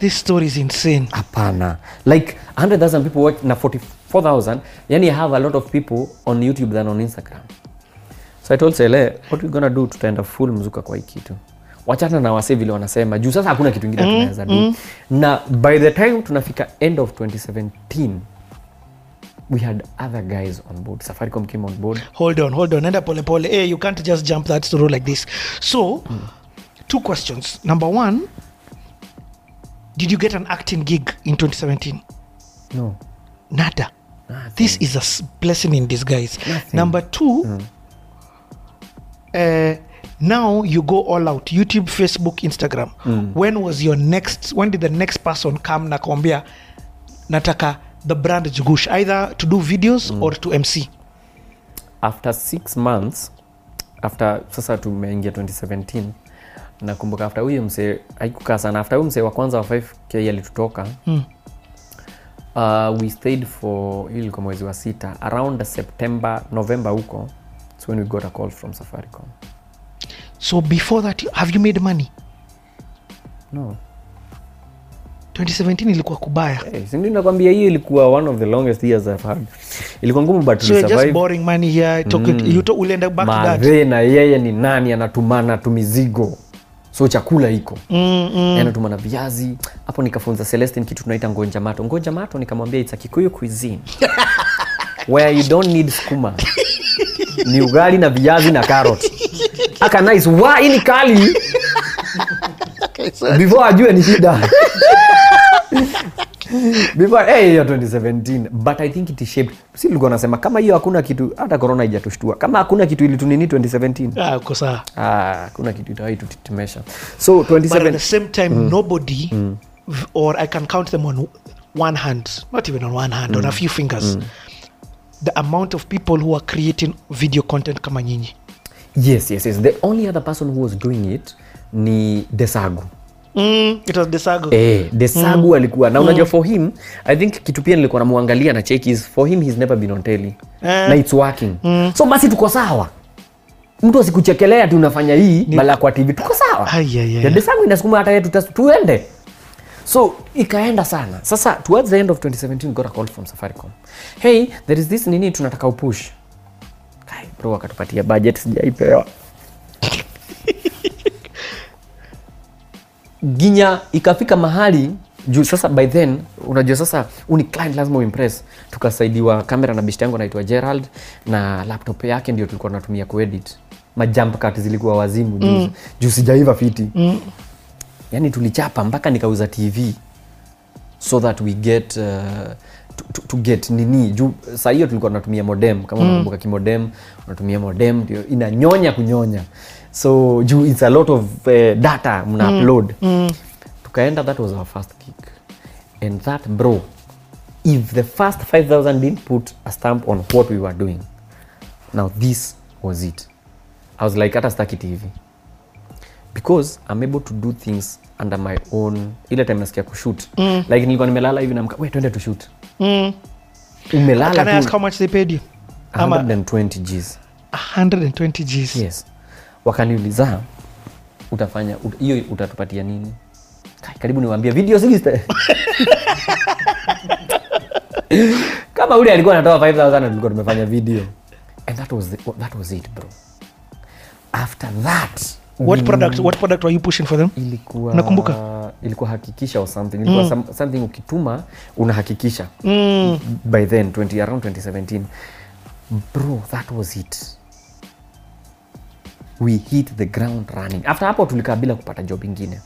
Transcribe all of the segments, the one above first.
This story is insane. hapana. Like 100000 people watch na 44000 yani I have a lot of people on youtube than on instagram. So i told sele what we gonna do? Tutaenda full mzuka kwa hii kitu. Wachana na wase vile wanasema. Juu sasa hakuna kitu ingine tunaweza do. Na by the time tunafika end of 2017 we had other guys on board. Safaricom came on board. Hold on, hold on. Enda pole pole. Hey, you can't just jump that story like this. So, two questions. Number one, did you get an acting gig in 2017? no Nada. This is a blessing in disguise. Nothing. Number two, uh, now you go all out YouTube, Facebook, Instagram. When was your next? When did the next person come na nataka the brand Jugush either to do videos or to MC? after six months after sasa tumeingia 2017 nakumbuka afta huyo msee haikukaa sana afta huyo msee wa kwanza wa 5k alitutoka mm. uh, we stayed for hii ilikuwa mwezi wa sita around september november huko so when we got a call from safaricom So before that, have you made money? no 2017 ilikuwa kubaya. hey, sindi nakwambia hiyo ilikuwa one of the longest years i've had ilikuwa ngumu but So just borrowing money here. Talking, you to, ulienda back to that. na yeye ni nani anatumana tu mizigo so chakula iko. Mm, mm. na viazi hapo nikafunza celestin kitu tunaita ngonja mato. Ngonja mato nikamwambia it's a kikuyu cuisine. Where you don't need skuma. Ni ugali na viazi na carrot. Aka nice wa hii ni kali? Before ajue ni shida before hey, hiyo 2017 but i think it shaped. Si ulikuwa nasema kama hiyo hakuna kitu hata corona haijatushtua. Kama hakuna kitu ilitunini 2017 Ah, uko sawa. ah, hakuna kitu itawai tutitemesha so But at the same time, nobody, mm. or I can count them on one hand, not even on one hand, on a few fingers. The amount of people who are creating video content kama nyinyi. yes yes yes. The only other person who was doing it ni desagu Mm, it was Desago. eh, desagu mm. alikuwa. Na unajua for him i think kitu pia nilikuwa namwangalia na cheki is for him he's never been on telly. Eh. na it's working. So basi tuko sawa. Mtu asikuchekelea tu unafanya hii bala kwa tv tuko sawa. Ai, ai, ai. Desagu inasukuma hata yetu tuende. So ikaenda sana. Sasa towards the end of 2017 got a call from safaricom. Hey there is this nini tunataka upush. Kai, bro akatupatia budget sijaipewa ginya ikafika mahali juu sasa by then unajua sasa uni client lazima uimpress tukasaidiwa kamera na bishti yangu anaitwa gerald na laptop yake ndio tulikuwa tunatumia kuedit. Majump cut zilikuwa wazimu juu, mm. juu sijaiva fiti. Mm. yani tulichapa mpaka nikauza tv so that we get uh, to, to, get nini. Juu saa hiyo tulikuwa tunatumia modem. Kama unakumbuka kimodem unatumia modem ndio inanyonya kunyonya so juu it's a lot of uh, data mna upload. Tukaenda that was our first gig. And that bro if the first 5000 didn't put a stamp on what we were doing now this was it. I was like hata staki tv because i'm able to do things under my own ile time nasikia kushoot mm. like nilikuwa nimelala hivi namka we twende tushoot Mm. umelala Can I ask how much they paid you? 120 gs. 120 Gs. yes wakaniuliza utafanya ut- utatupatia nini? Kai, karibu niwaambia video sigiste kama ule alikuwa anatoa 5000 tulikuwa tumefanya video. And that was, the, that was it bro. After that What product? What product were you pushing for them? ilikuwa nakumbuka ilikuwa hakikisha or something. Ilikuwa some, something ukituma unahakikisha. Mm. by then 20, around 2017 bro that was it we hit the ground running. After hapo tulikaa bila kupata job ingine.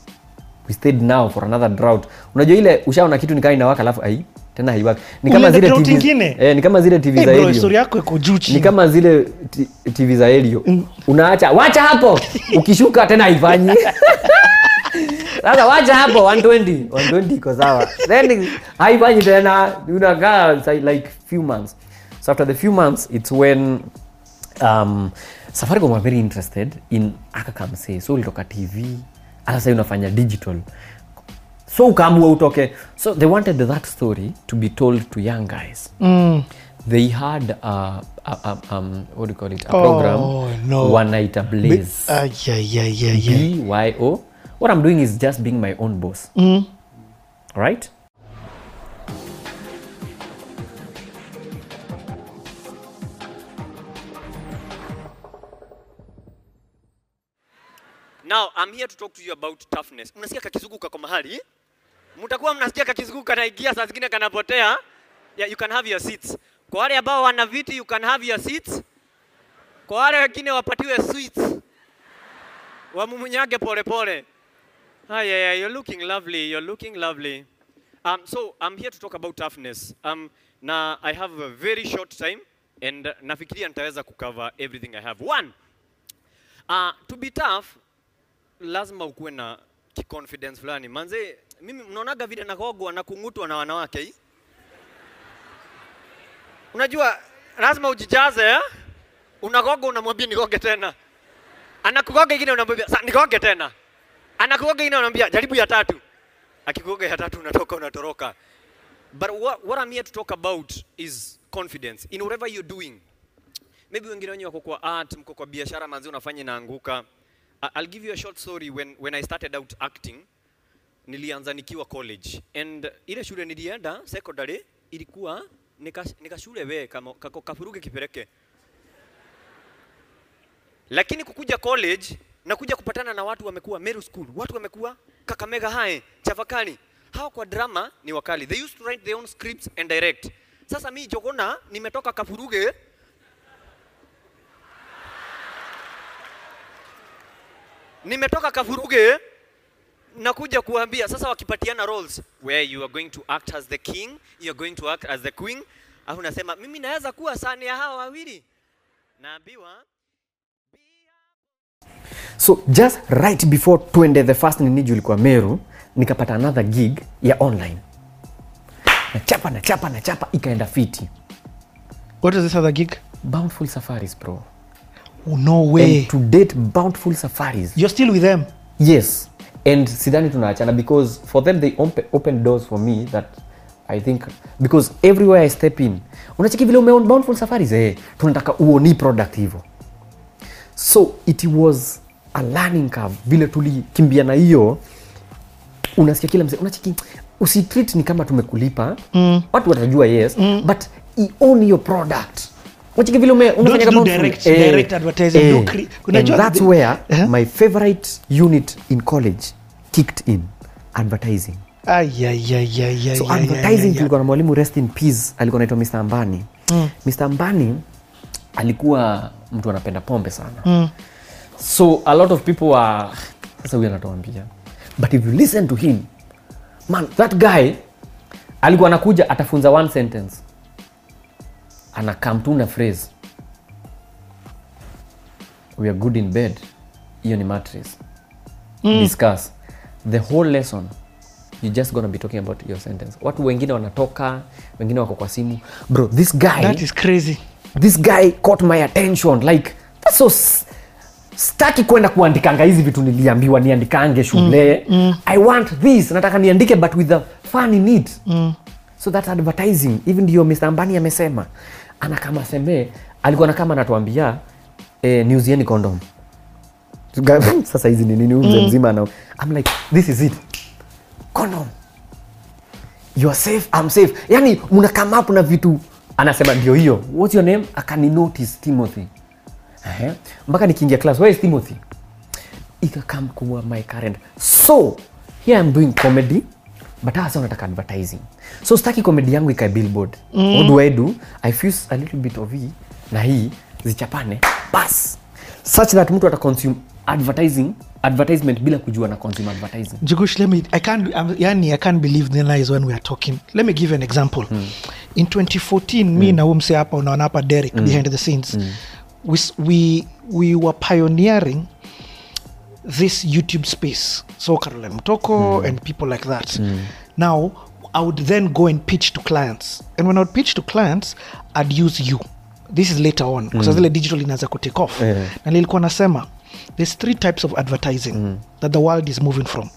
We stayed now for another drought. Unajua ile ushaona kitu nikaa inawaka alafu ai tena haiwaki. Ni kama zile TV, eh, ni kama zile tv Hey za bro, story yako iko juu ni kama zile tv za elio. Unaacha wacha hapo. Ukishuka tena haifanyi sasa wacha hapo 120 120 iko sawa. Then haifanyi tena. Unakaa like few months. So after the few months it's when um, safaricom were very interested in akakamse so ulitoka tv hata sasa unafanya digital so ukaamua utoke so they wanted that story to be told to young guys Mm. they had a, a, a, um, what do you call it a Oh, program no. wanaita blaze uh, yeah, yeah, yeah, yeah. B-Y-O. What I'm doing is just being my own boss. Right? Now, I'm here to talk to you about toughness. Unasikia kakizunguka kwa mahali? Mtakuwa mnasikia kakizunguka na igia saa zingine kanapotea. Yeah, you can have your seats. Kwa wale ambao wana viti, you can have your seats. Kwa wale wengine wapatiwe sweets. Wamumunyage pole pole. Ah, yeah, yeah, you're looking lovely. You're looking lovely. Um, so I'm here to talk about toughness. Um, na I have a very short time and nafikiria nitaweza kucover everything I have. One, uh, to be tough lazima ukuwe na confidence fulani. Manze, mimi mnaonaga vile nakogwa na kung'utwa na wanawake hii? Unajua lazima ujijaze eh? Unagoga unamwambia nigoge tena. Anakugoga ingine unamwambia sasa nigoge tena. Anakugoga ingine unamwambia jaribu ya tatu. Akikugoga ya tatu unatoka unatoroka. But what, what I'm here to talk about is confidence in whatever you're doing. Maybe wengine wenyewe wako kwa art, mko kwa biashara manzi unafanya inaanguka. I'll give you a short story when, when I started out acting. Nilianza nikiwa college and ile shule nilienda secondary ilikuwa nika, nika we kama kako kafuruge kipereke. Lakini kukuja college na kuja kupatana na watu wamekuwa Meru School, watu wamekuwa Kakamega High, Chavakali. Hao kwa drama ni wakali. They used to write their own scripts and direct. Sasa mi Jogona nimetoka Kafuruge nimetoka Kafuruge nakuja kuambia sasa, wakipatiana roles where you are going to act as the king, you are going to act as the queen, afu nasema mimi naweza kuwa sani ya hawa wawili, naambiwa So just right before twende the first niniji ulikuwa Meru, nikapata another gig ya online. Nachapa nachapa nachapa ikaenda fiti. What is this other gig? Bountiful Safaris bro. No way. And to date Bountiful Safaris. You're still with them? Yes. And sidhani tunaachana because for them they open, open doors for me that I think because everywhere I step in unacheki vile umeon Bountiful Safaris eh, tunataka uoni product hivyo. So it was a learning curve vile tulikimbia na hiyo unasikia kila mzee unacheki usitreat ni kama tumekulipa mm. watu watajua yes mm. but own your product unacheki vile ume, unafanya kama direct- eh, direct advertising, do cre- unajua that's where uh -huh. my favorite unit in college kicked in advertising Ay, ay, ay, ay, ay, so advertising tulikuwa na mwalimu rest in peace alikuwa anaitwa Mr. Ambani mm. Mr. Ambani alikuwa mtu anapenda pombe sana mm. so a lot of people were sasa huyu anatuambia but if you listen to him man that guy alikuwa anakuja atafunza one sentence anakam tu na phrase we are good in bed. Hiyo ni matris mm. discuss. The whole lesson. You just gonna be talking about your sentence. Watu wengine wanatoka wengine wako kwa simu. Bro this guy That is crazy. this guy caught my attention. Like that's so staki kwenda kuandikanga hizi vitu niliambiwa niandikange shule. Mm, mm. i want this. Nataka niandike but with a fun in it mm. So that advertising. Even ndio mr ambani amesema. Anakama semee alikuwa nakama anatuambia eh, niuzieni condom. Sasa hizi ni nini? Mzee mzima mm. I'm like this is it. Condom. You are safe I'm safe. Yani mna come up na vitu. Anasema ndio hiyo. What's your name? Akani notice Timothy. Ehe. mpaka nikiingia class where is Timothy? Ikakam kuwa my current. So here I'm doing comedy but hasa unataka advertising so staki komedi yangu ikae billboard mm. what do I do I fuse a little bit of hii na hii zichapane bas such that mtu ata consume advertising advertisement bila kujua na consume advertising Jigush, let me. I can't. I'm, yani, I can't believe the lies when we are talking. Let me give you an example. In 2014, me na umse hapa unaona hapa Derek behind the scenes. We, s- we we were pioneering this youtube space. So caroline mtoko and people like that. Now i would then go and pitch to clients. And when i would pitch to clients i'd use you. This is later on kwa mm. zile digital inaanza kutake off. Yeah. na nilikuwa nasema there's three types of advertising that the world is moving from.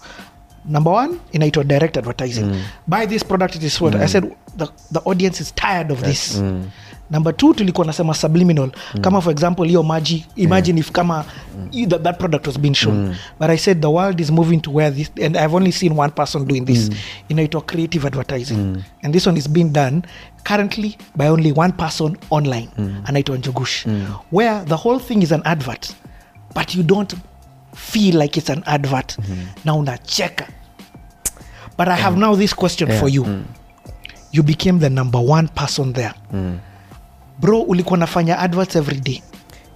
Number one inaitwa direct advertising. Buy this product it is what i said the, the audience is tired of this number two tulikuwa nasema subliminal. Kama for example hiyo maji imagine if kama you- that, that product was being shown. But i said the world is moving to where this and i've only seen one person doing this. Inaitwa creative advertising. And this one is being done currently by only one person online. Anaitwa njugush where the whole thing is an advert but you don't feel like it's an advert. Na unacheka. But i have now this question for you. You became the number one person there bro ulikuwa nafanya adverts every day.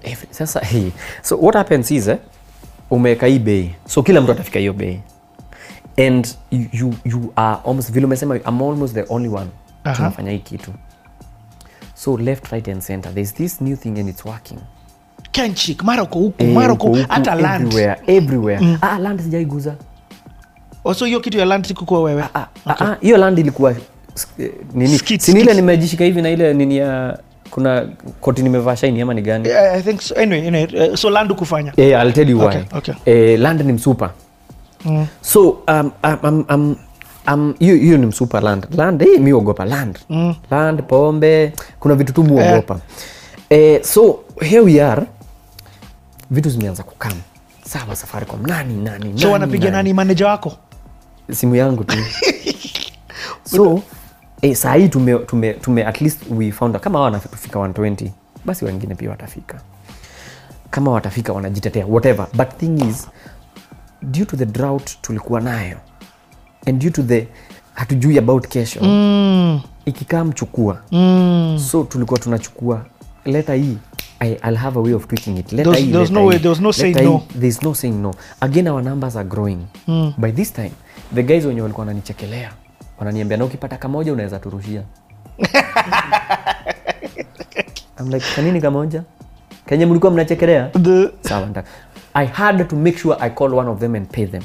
Eh, sasa hey. so what happens is eh, umeweka hii bei. So kila mtu atafika hiyo bei. And you, you, you are almost vile umesema I'm almost the only one Aha. tunafanya hii kitu. So left right and center there's this new thing and it's working. Kenchik mara uko huku Eh, mara uko hata land. everywhere, everywhere. Ah, land sijaiguza. Also hiyo kitu ya land sikukuwa wewe? Ah, ah, ah, hiyo land ilikuwa eh, nini? Skit, si ile nimejishika hivi na ile nini ya kuna koti nimevaa shaini ama ni gani? Yeah, i think so. Anyway, anyway uh, so land ukufanya yeah, I'll tell you why. Okay, okay. Eh, land ni msupa. Mm. so um, um, um, um, um, hiyo ni msupa land. Land eh, mi ogopa land. Mm. land pombe kuna vitu tu muogopa eh, so here we are. Vitu zimeanza kukam. Sawa safaricom nani nani so wanapiga nani manager wako? Simu yangu tu. So eh, saa hii tume, tume, tume at least we found kama hawa wanafika 120 basi wengine pia watafika kama watafika wanajitetea whatever but thing is due to the drought tulikuwa nayo and due to the hatujui about kesho mm. ikikaa mchukua Mm. so tulikuwa tunachukua leta hii I, I'll have a way of tweaking it. Leta no way- no saying no. There's no saying no. Again our numbers are growing. By this time, the guys wenye walikuwa wananichekelea wananiambia na ukipata kamoja unaweza turushia. I'm like, kanini kamoja? Kenye mlikuwa mnachekelea? Sawa. I had to make sure I call one of them and pay them.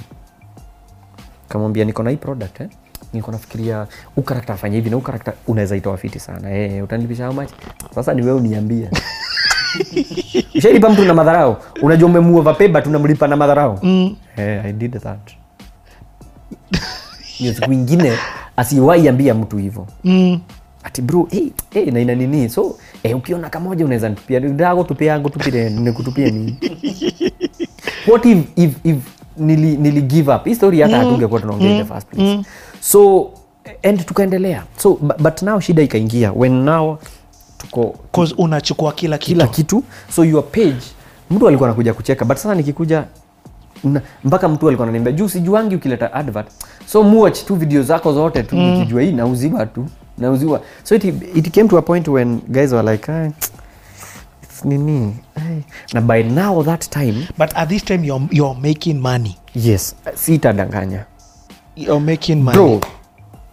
Kamwambia niko na hii product eh? Niko nafikiria huu karakta afanye hivi na huu karakta unaweza itoa fiti sana. Eh, utanilipisha how much? Sasa ni wewe uniambie. Ushalipa mtu na madharau. Unajua umemuova peba tunamlipa na madharau. Mm. hey, I did that. Hiyo siku ingine asiwahi ambia mtu hivyo. Mm. ati bro hey, hey, na ina nini? So hey, ukiona kamoja unaweza nitupia dago tupia yangu tupire nikutupie nini? What if, if, if nili, nili give up? Hii story hata hatungekuwa tunaongea mm. the first place. So and tukaendelea. So but now shida ikaingia when now tuko unachukua kila kitu. kila kitu. So your page mtu alikuwa anakuja kucheka but sasa nikikuja mpaka mtu alikuwa ananiambia juu sijuangi ukileta advert. So muach tu video zako zote tu mm. nikijua hii nauziwa tu nauziwa. So it, it came to a point when guys were like hey, nini ai." na by now that time but at this time you're, you're making money. yes sitadanganya. You're making money. Bro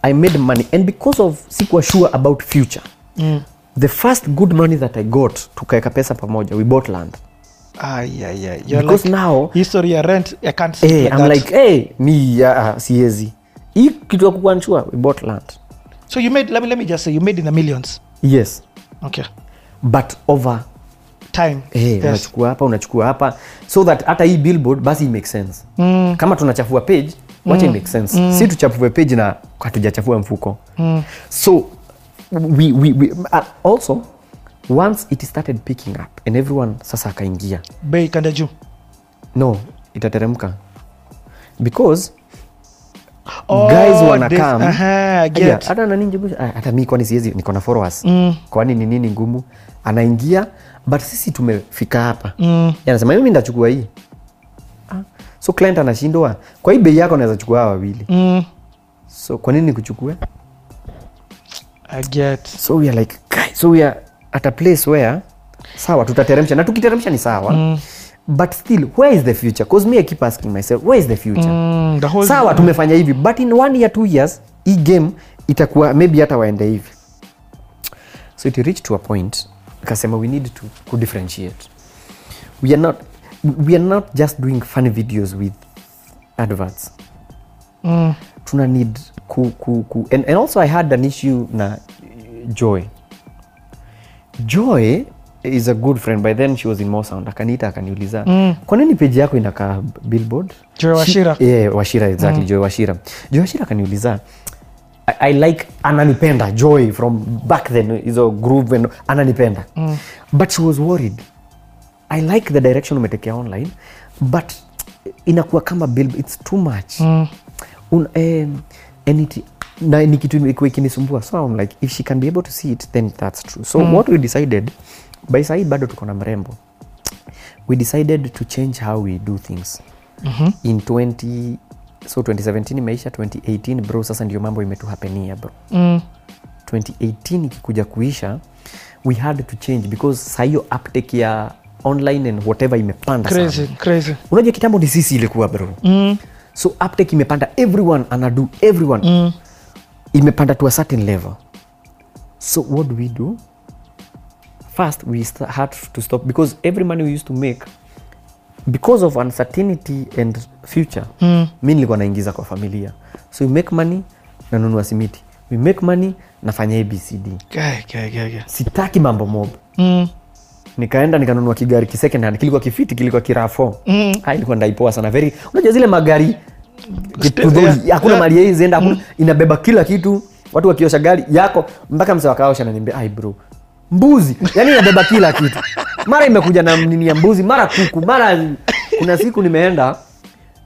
i made money. And because of sikuwa sure about future. Mm. the first good money that i got tukaeka pesa pamoja. We bought land Ay, ay, ay. You're Because like, now- history ya rent i can't hey, like I'm that. like hey, mi uh, siezi hii kitu ya kukuanshua we bought land so you made let me, let me just say you made in the millions yes okay but over time hey, yes. unachukua hapa unachukua hapa so that hata hii billboard basi make sense mm. kama tunachafua page wacha mm. make sense mm. si tuchafue page na hatujachafua mfuko mm. so we, we, we, uh, also once it started picking up and everyone sasa akaingia. Bei kanda juu. No itateremka. Because Oh, guys wana this- come. aha, I get. Aya, hata nani ah, hata mi kwani siwezi niko na followers. Mm. kwani ni nini ngumu? Anaingia but sisi tumefika hapa. Mm. anasema mimi ndachukua hii. Ah. so client anashindwa. Kwa hii bei yako naweza chukua hawa wawili. Mm, so kwa nini kuchukue so we are like guys, so we are at a place where sawa tutateremsha. Na tukiteremsha ni sawa. Mm. but still where is the future? Cause me i keep asking myself where is the future? Mm, the whole sawa tumefanya hivi but in one year two years hii game itakuwa maybe hata waende hivi. So it reached to a point kasema we need to kudifferentiate we are not we are not just doing funny videos with adverts. Mm. tuna need ku, ku, ku and, and also i had an issue na joy joy is a good friend by then she was in mosound akaniita akaniuliza mm. kwa nini peji yako inakaa billboard Joy Washira? She- yeah, washira exactly mm. joy washira joy washira akaniuliza I, i like ananipenda joy from back then hizo groove and ananipenda mm. but she was worried i like the direction umetekea online but inakuwa kama bill it's too much mm. Un, eh, and it, na ni kitu ilikuwa ikinisumbua so I'm like if she can be able to see it then that's true so mm. what we decided by side bado tuko na mrembo we decided to change how we do things mm-hmm. in 20 so 2017 imeisha 2018 bro sasa ndio mambo imetuhapenia bro Mm. 2018 ikikuja kuisha we had to change because sahiyo uptake ya online and whatever imepanda Crazy, crazy. unajua kitambo ni sisi ilikuwa bro Mm. so uptake imepanda everyone anadu everyone Mm. Imepanda to a certain level. So what do we do? First we had to stop because every money we used to make because of uncertainty and future Mm. mi nilikuwa naingiza kwa familia. So we make money nanunua simiti. We make money nafanya abcd okay, okay, guy. sitaki mambo mob. Mm. nikaenda nikanunua kigari kisecond hand kilikuwa kifiti kilikuwa kirafo. Mm. Ilikuwa ndaipoa sana. Very unajua zile magari hakuna mali hii zienda mm. inabeba kila kitu. Watu wakiosha gari yako mpaka msa wakaosha naniambia ai bro mbuzi. Yani inabeba kila kitu. Mara imekuja na nini ya mbuzi mara kuku mara kuna siku nimeenda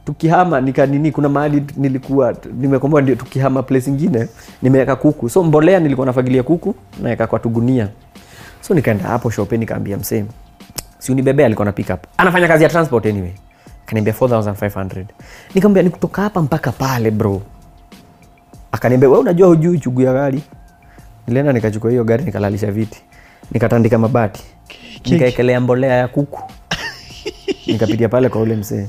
tukihama nika nini kuna mahali nilikuwa nimekomboa ndio tukihama place ingine nimeweka kuku. So mbolea nilikuwa nafagilia kuku naweka kwa tugunia. So nikaenda hapo shope nikaambia msee si unibebea alikuwa na pickup anafanya kazi ya transport anyway akaniambia 4500 nikamwambia ni kutoka hapa mpaka pale bro. Akaniambia wewe unajua hujui chugu ya gari? Nilienda nikachukua hiyo gari nikalalisha viti. Nikatandika mabati. Nikaekelea mbolea ya kuku. Nikapitia pale kwa ule msee.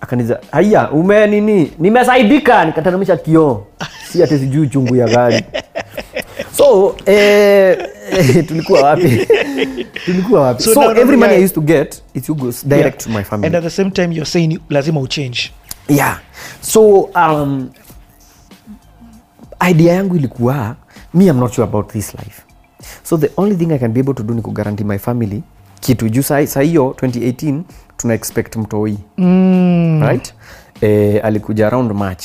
Akaniza haya ume nini? Nimesaidika. Nikatanamisha kioo. Si ati sijui chungu ya gari so eh, eh, tulikuwa wapi? Tulikuwa wapi? So so, now every money yeah. i used to get it goes direct Yeah. to my family. And at the same time you're saying lazima uchange. Yeah. So um, idea yangu ilikuwa me i'm not sure about this life. So the only thing i can be able to do ni kugaranti my family kitu. Juu sa sa hiyo 2018 tuna expect mtoi. Mm. right? Eh, alikuja around march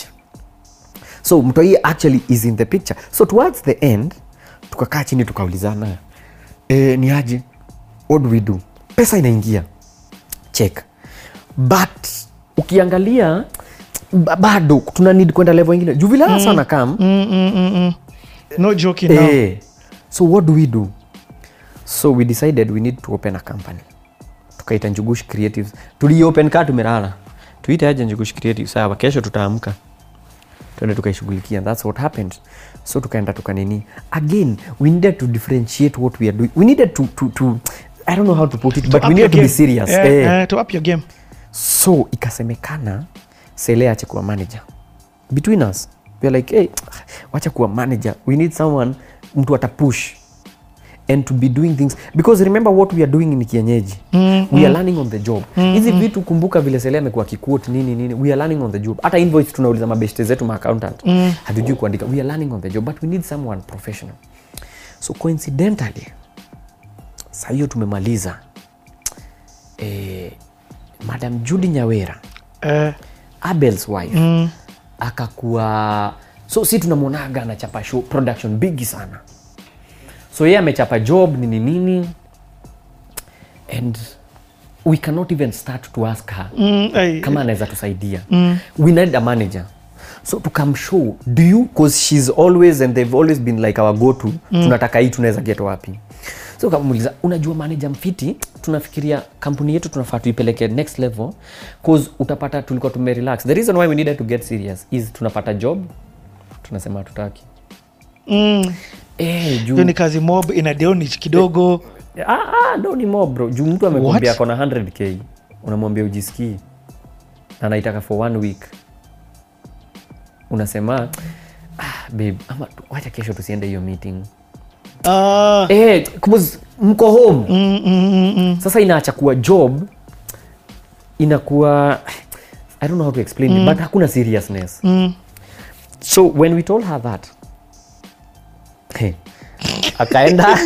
so mtoi actually is in the picture. So towards the end tukakaa chini tukaulizana e, ni aje? What do we do? Pesa inaingia. Check. But ukiangalia bado tuna need kwenda level ingine. Juu vile mm. sana kam. Mm, mm, mm, mm. no joking eh, so what do we do? So we decided we need to open a company. Tukaita njugush creatives. Tuliopen ka tumelala. Tuite aje njugush creatives? Sawa kesho tutaamka tuende tukaishughulikia. Thats what happened. So tukaenda tukanini again we needed to differentiate what we are doing. We needed to, to, to i don't know how to put it but Up we needed to be serious. Yeah, eh. uh, to up your game. So ikasemekana sele ache kuwa manager. Between us we are like hey, wacha kuwa manager. We need someone mtu atapush and to be doing things. Because remember what we are doing ni kienyeji. Mm, we are learning on the job. Hizi vitu kumbuka vile sele amekuwa kikuot nini nini. We are learning on the job. Hata invoice tunauliza mabeshte zetu maaccountant mm. hatujui kuandika. We are learning on the job but we need someone professional. So coincidentally saa hiyo tumemaliza eh, madam judy nyawera eh, abels wife mm. akakuwa so si tunamwonaga anachapa show production bigi sana so yeye amechapa job nini nini. And we cannot even start to ask her. Mm, I, kama anaweza tusaidia. Mm. we need a manager. So tukamshow do you cause shes always and they've always been like our go to mm. tunataka hii tunaweza get wapi? So kamuuliza unajua manager mfiti? Tunafikiria kampuni yetu tunafaa tuipeleke next level cause utapata tulikuwa tumerelax the reason why we needed to get serious is tunapata job tunasema hatutaki. Mm. Eh, juu. hiyo ni kazi mob ina deonich kidogo. Ah, ah, no ni mob bro. Juu mtu amekwambia kona 100k unamwambia ujisikii. Na anaitaka for one week. Unasema ah, babe ama wacha kesho tusiende hiyo meeting. Uh, eh, mko home. Mm, mm, mm, mm. sasa inaacha kuwa job inakuwa i don't know how to explain it but hakuna seriousness. Mm. so when we told her that hey, akaenda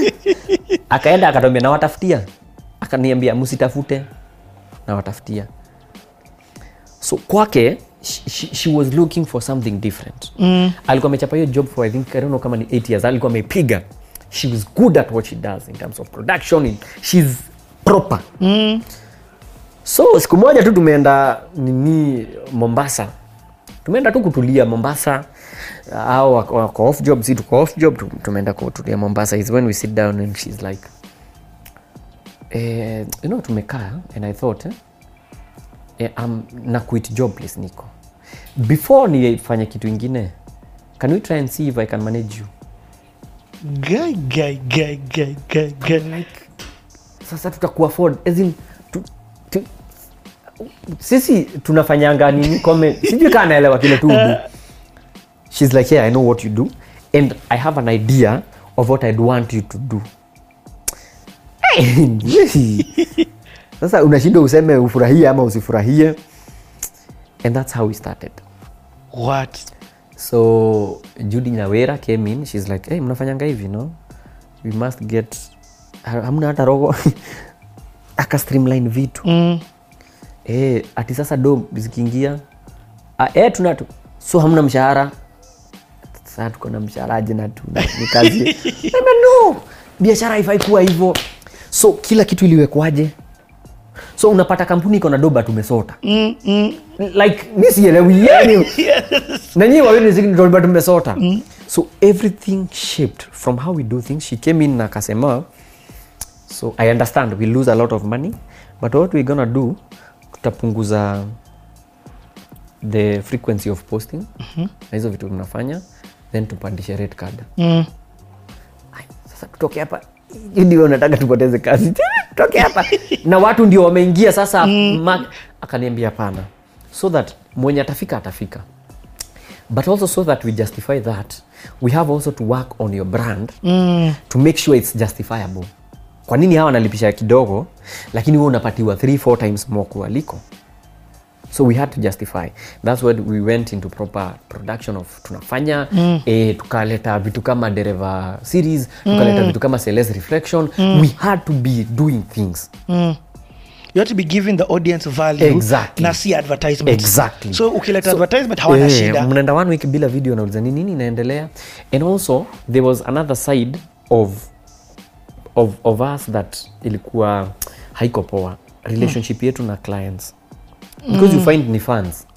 akaenda akatwambia nawatafutia. Akaniambia msitafute. Nawatafutia. So kwake she, she, was looking for something different. Mm. alikuwa amechapa hiyo job for i think i don't know kama ni 8 years. Alikuwa amepiga. She was good at what she does in terms of production in, she's proper. Mm. so siku moja tu tumeenda nini mombasa tumeenda tu kutulia mombasa. Au wako off job si tuko off job tumeenda kutulia mombasa. Is when we sit down and she's like eh, you know tumekaa and i thought eh, eh, um, na quit job please niko. Before nifanye kitu ingine can we try and see if i can manage you? Guy, guy, guy, guy, guy, guy. sasa tutakuafford as in, sisi tunafanyanga nini? Comment. Sijui kaa naelewa kile tu. Shes like yeah i know what you do and i have an idea of what i'd want you to do. Sasa unashindwa useme ufurahie ama usifurahie. And that's how we started. What? so judi nyawera came in. Shes like hey, mnafanyanga hivi no? We must get hamna hata rogo akastreamline vitu. Mm. Eh, ati sasa do zikiingia. Ah, eh, tuna tu- so hamna mshahara. Sasa tuko na mshaharaje na tuna ni kazi. No! Biashara haifai kuwa hivyo. So kila kitu iliwekwaje? So unapata kampuni iko na doba tumesota. Mm, mm. like mi sielewi yani na nyinyi wawili ziki- doba tumesota. So everything shaped from how we do things. She came in na akasema so i understand. We lose a lot of money but what we gonna do tutapunguza the frequency of posting. Na hizo vitu tunafanya then tupandishe red card. Mm. Sasa tutoke hapa ndio unataka tupoteze kazi. Tutoke hapa. Na watu ndio wameingia sasa mm. akaniambia hapana. So that mwenye atafika atafika. But also so that we justify that we have also to work on your brand Mm. to make sure it's justifiable kwa nini hawa wanalipisha kidogo lakini huwa unapatiwa 3 4 times more kualiko so we had to justify thats what we went into proper production of tunafanya mm. e, tukaleta vitu kama dereva series tukaleta vitu kama Celeste reflection we had to be doing things Mm. You have to be giving the audience value Exactly. na si advertisement. Exactly. So ukileta advertisement hawana Eh, shida. mnaenda one week bila video nauliza ni nini inaendelea and also there was another side of, of, of us that ilikuwa haiko poa relationship yetu na clients because you find ni fans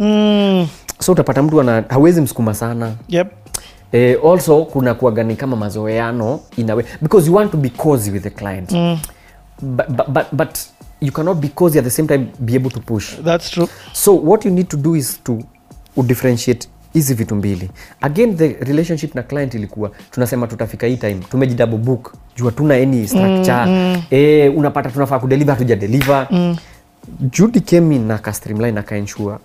Mm. so utapata mtu ana hawezi msukuma sana Yep. eh, also kuna kuagani kama mazoeano inawe because you want to be cozy with the client mm. but, but, but, but you cannot be cozy at the same time be able to push That's true. so what you need to do is to udifferentiate hizi vitu mbili. Again the relationship na client ilikuwa tunasema tutafika hii time tumejidouble book jua tuna any structure. Mm, mm. E, unapata tunafaa kudeliver hatuja deliver mm. judy came in na ka streamline akaensure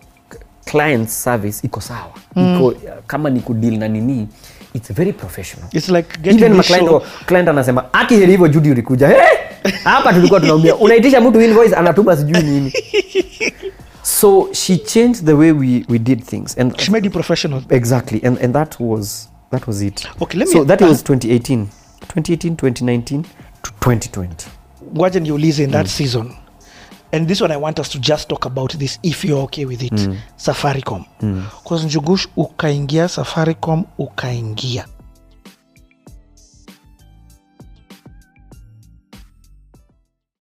client service iko sawa. Mm. iko kama ni kudeal na nini it's very professional. It's like even client, client anasema akiheri hivyo judi ulikuja. Hey! hapa tulikuwa tunaumia unaitisha mtu invoice anatuma sijui nini so she changed the way we, we did things and She made you professional. exactly and, and that was that was it Okay, let me- so that was 2018 2018 2019 to 2020 Ngoja niulize in that season. And this one I want us to just talk about this if you're okay with it. Safaricom. Because Njugush ukaingia Safaricom ukaingia.